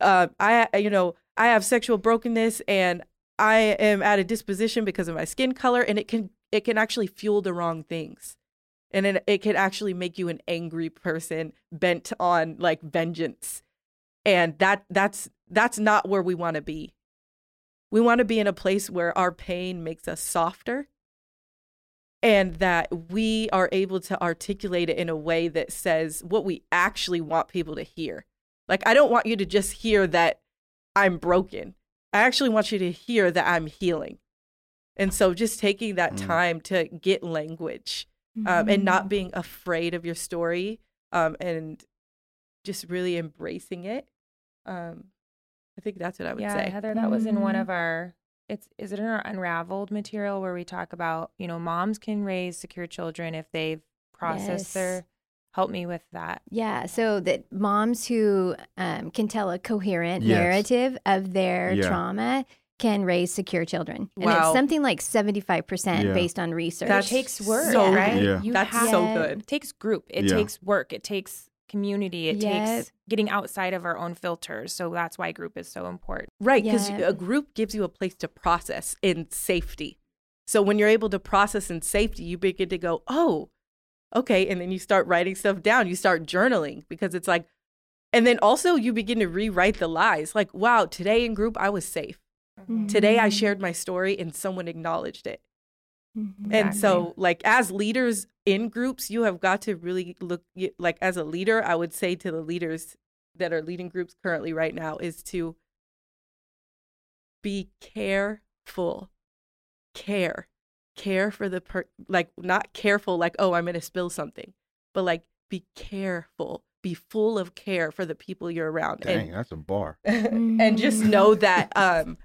uh I you know, I have sexual brokenness and I am at a disposition because of my skin color and it can it can actually fuel the wrong things. And it, it can actually make you an angry person bent on like vengeance and that that's that's not where we want to be we want to be in a place where our pain makes us softer and that we are able to articulate it in a way that says what we actually want people to hear like i don't want you to just hear that i'm broken i actually want you to hear that i'm healing and so just taking that Mm. time to get language um, and not being afraid of your story um, and just really embracing it. Um, I think that's what I would yeah, say. Heather, that was in one Mhm. of our it's is it in our unraveled material where we talk about, you know, moms can raise secure children if they've processed Yes. their help me with that. Yeah, so that moms who um, can tell a coherent Yes. narrative of their Yeah. trauma can raise secure children. And Wow. it's something like 75% Yeah. based on research. That takes work, so right? Yeah. You That's have- so good. It takes group. It Yeah. takes work. It takes community. It Yep. takes getting outside of our own filters. So that's why group is so important. Right, because Yeah. a group gives you a place to process in safety. So when you're able to process in safety, you begin to go, oh, okay. And then you start writing stuff down. You start journaling because it's like, and then also you begin to rewrite the lies. Like, wow, today in group, I was safe. Today I Mhm. shared my story and someone acknowledged it. Mhm. And Exactly. so, like, as leaders in groups, you have got to really look, like, as a leader, I would say to the leaders that are leading groups currently right now is to be careful. Care. Care for the, per- like, not careful, like, oh, I'm going to spill something, but like, be careful. Be full of care for the people you're around. Dang, that's a bar. And, and just know that um,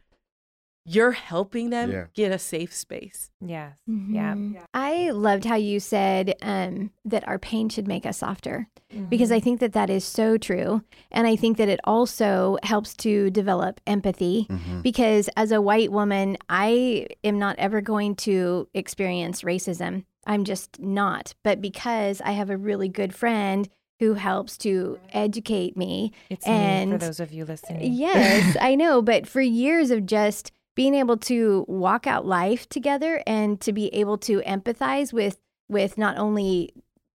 you're helping them Yeah. get a safe space. Yes. Yeah. Mhm. I loved how you said um, that our pain should make us softer because Mhm. I think that that is so true. And I think that it also helps to develop empathy Mhm. because as a white woman, I am not ever going to experience racism. I'm just not. But because I have a really good friend who helps to educate me, it's me for those of you listening. Yes, I know. But for years of just being able to walk out life together and to be able to empathize with with not only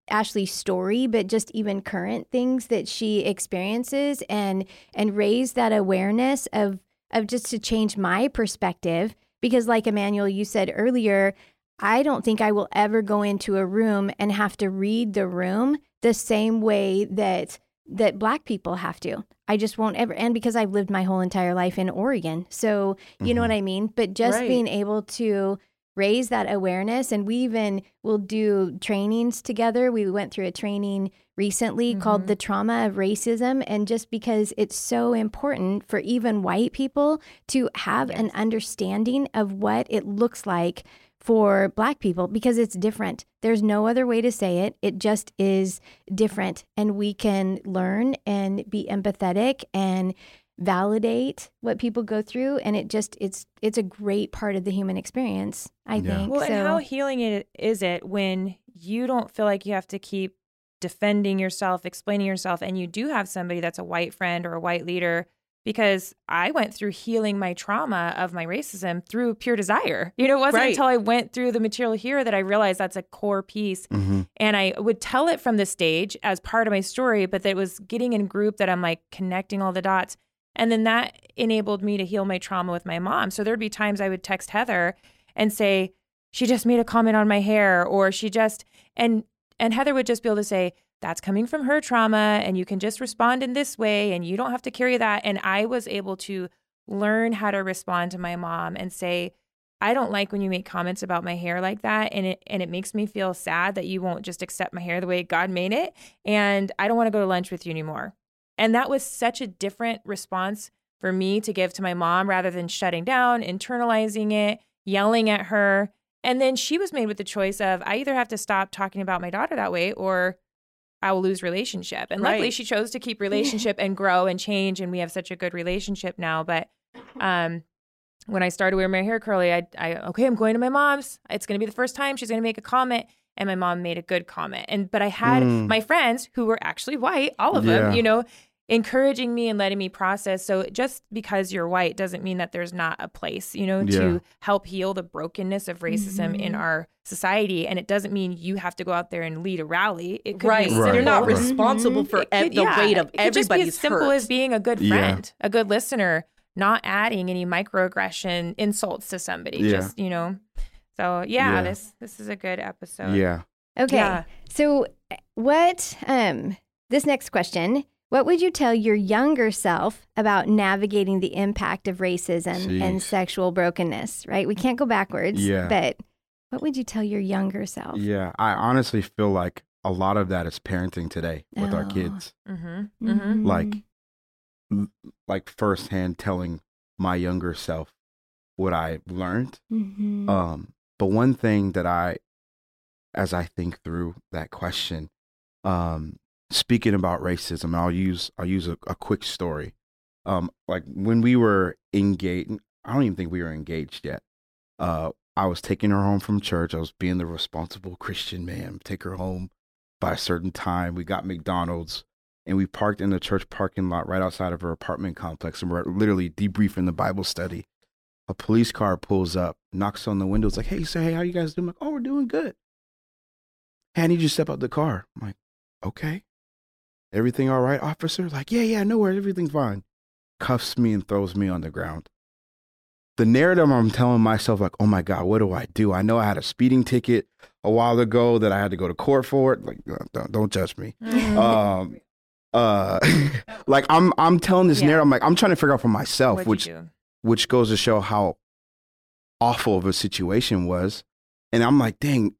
Ashley's story, but just even current things that she experiences and and raise that awareness of of just to change my perspective. Because like Immanuel, you said earlier, I don't think I will ever go into a room and have to read the room the same way that that black people have to. I just won't ever and because I've lived my whole entire life in Oregon. So, you know Mhm. what I mean? But just Right. being able to raise that awareness and we even will do trainings together. We went through a training recently called Mhm. the trauma of racism and just because it's so important for even white people to have an understanding of what it looks like for black people because it's different. There's no other way to say it. It just is different and we can learn and be empathetic and validate what people go through and it just it's it's a great part of the human experience i yeah. think well so, and how healing it is it when you don't feel like you have to keep defending yourself explaining yourself and you do have somebody that's a white friend or a white leader because I went through healing my trauma of my racism through pure desire. You know, it wasn't right. until I went through the material here that I realized that's a core piece. Mm-hmm. And I would tell it from the stage as part of my story, but that it was getting in group that I'm like connecting all the dots. And then that enabled me to heal my trauma with my mom. So there'd be times I would text Heather and say, she just made a comment on my hair, or she just, and, and Heather would just be able to say, that's coming from her trauma and you can just respond in this way and you don't have to carry that. And i was able to learn how to respond to my mom and say i don't like when you make comments about my hair like that and it and it makes me feel sad that you won't just accept my hair the way god made it and i don't want to go to lunch with you anymore. And that was such a different response for me to give to my mom rather than shutting down internalizing it yelling at her. And then she was made with the choice of i either have to stop talking about my daughter that way or I will lose relationship. And luckily she chose to keep relationship and grow and change and we have such a good relationship now. But um when I started wearing my hair curly, I, I okay, I'm going to my mom's. It's gonna be the first time she's gonna make a comment. And my mom made a good comment. And but I had mm. my friends who were actually white, all of yeah. them, you know, encouraging me and letting me process. So just because you're white doesn't mean that there's not a place, you know, yeah. to help heal the brokenness of racism mm-hmm. in our society. And it doesn't mean you have to go out there and lead a rally. It could right. be right. You're not responsible for could, the yeah, weight of it everybody's just be as simple hurt. as being a good friend, yeah. a good listener, not adding any microaggression insults to somebody. Just, you know. So yeah, this this is a good episode. Yeah. Okay. So what um this next question what would you tell your younger self about navigating the impact of racism Jeez. and sexual brokenness, right? We can't go backwards. Yeah. But what would you tell your younger self? Yeah. I honestly feel like a lot of that is parenting today with oh. our kids. Mm-hmm. Mm-hmm. Like, like firsthand telling my younger self what I learned. Mm-hmm. Um, but one thing that I, as I think through that question, um, speaking about racism, I'll use I'll use a, a quick story. Um, like when we were engaged, I don't even think we were engaged yet. Uh, I was taking her home from church. I was being the responsible Christian man. Take her home by a certain time. We got McDonald's and we parked in the church parking lot right outside of her apartment complex. And we're literally debriefing the Bible study. A police car pulls up, knocks on the window. It's like, hey, say, hey, how you guys doing? I'm like, oh, we're doing good. Hey, I need you to step out the car. I'm like, okay. Everything all right, officer? Like, yeah, yeah, no worries, everything's fine. Cuffs me and throws me on the ground. The narrative I'm telling myself, like, oh my God, what do I do? I know I had a speeding ticket a while ago that I had to go to court for it. Like, don't, don't judge me. Mm-hmm. um, uh, like I'm, I'm telling this yeah. narrative. I'm like, I'm trying to figure out for myself, What'd which, which goes to show how awful of a situation was. And I'm like, dang,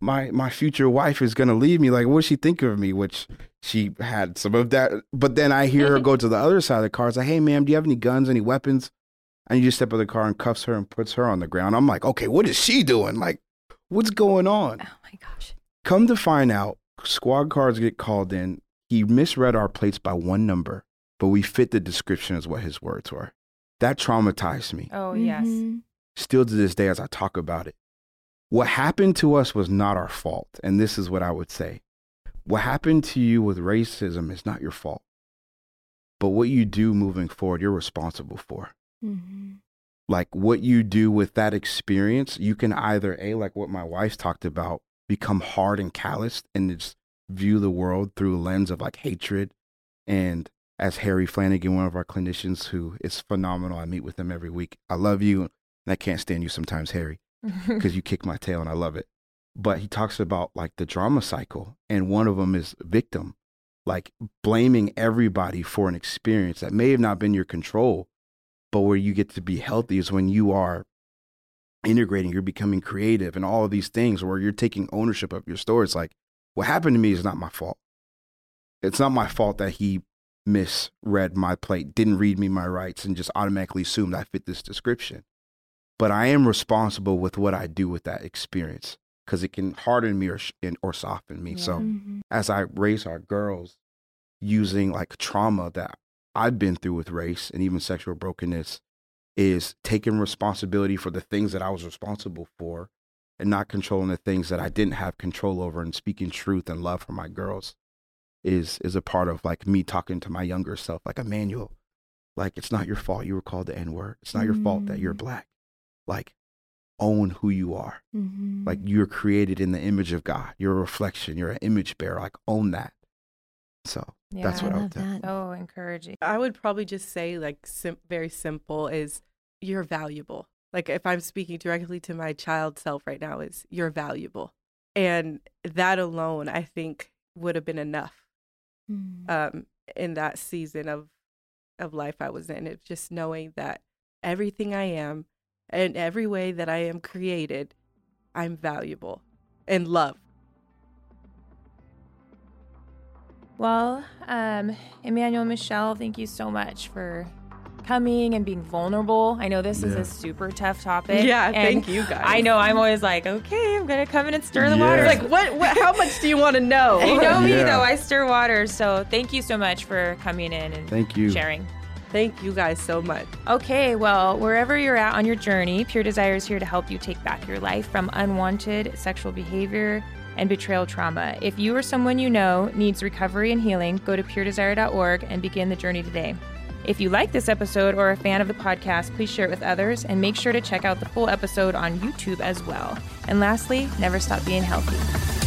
my my future wife is gonna leave me. Like, what does she think of me? Which she had some of that. But then I hear her go to the other side of the car. It's like, hey, ma'am, do you have any guns, any weapons? And you just step out of the car and cuffs her and puts her on the ground. I'm like, okay, what is she doing? Like, what's going on? Oh my gosh. Come to find out, squad cars get called in. He misread our plates by one number, but we fit the description as what his words were. That traumatized me. Oh, yes. Mm-hmm. Still to this day, as I talk about it. What happened to us was not our fault. And this is what I would say what happened to you with racism is not your fault. But what you do moving forward, you're responsible for. Mm-hmm. Like what you do with that experience, you can either, A, like what my wife talked about, become hard and calloused and just view the world through a lens of like hatred. And as Harry Flanagan, one of our clinicians who is phenomenal, I meet with him every week. I love you. And I can't stand you sometimes, Harry, because you kick my tail and I love it but he talks about like the drama cycle and one of them is victim like blaming everybody for an experience that may have not been your control but where you get to be healthy is when you are integrating you're becoming creative and all of these things where you're taking ownership of your story. It's like what happened to me is not my fault. It's not my fault that he misread my plate didn't read me my rights and just automatically assumed i fit this description. But i am responsible with what i do with that experience because it can harden me or, or soften me. Yeah. So mm-hmm. as I raise our girls using like trauma that I've been through with race and even sexual brokenness is taking responsibility for the things that I was responsible for and not controlling the things that I didn't have control over and speaking truth and love for my girls is is a part of like me talking to my younger self like Immanuel like it's not your fault you were called the n-word it's not mm-hmm. your fault that you're mm. black like own who you are. Mm-hmm. like you're created in the image of God. You're a reflection. You're an image bearer. Like own that. So yeah, that's what I, I would that. Oh, encouraging. I would probably just say like sim- very simple is you're valuable. Like if i'm speaking directly to my child self right now is you're valuable. And that alone i think would have been enough mm. um, in that season of of life i was in. It's just knowing that everything i am and every way that i am created i'm valuable and loved well um, Immanuel michelle thank you so much for coming and being vulnerable. I know this yeah. is a super tough topic. Yeah, thank you guys. I know I'm always like, okay, I'm gonna come in and stir the yeah. water. Like, what, what? How much do you want to know? you know me yeah. though. I stir water. So thank you so much for coming in and thank you sharing. Thank you guys so much. Okay, well, wherever you're at on your journey, Pure Desire is here to help you take back your life from unwanted sexual behavior and betrayal trauma. If you or someone you know needs recovery and healing, go to puredesire.org and begin the journey today. If you like this episode or are a fan of the podcast, please share it with others and make sure to check out the full episode on YouTube as well. And lastly, never stop being healthy.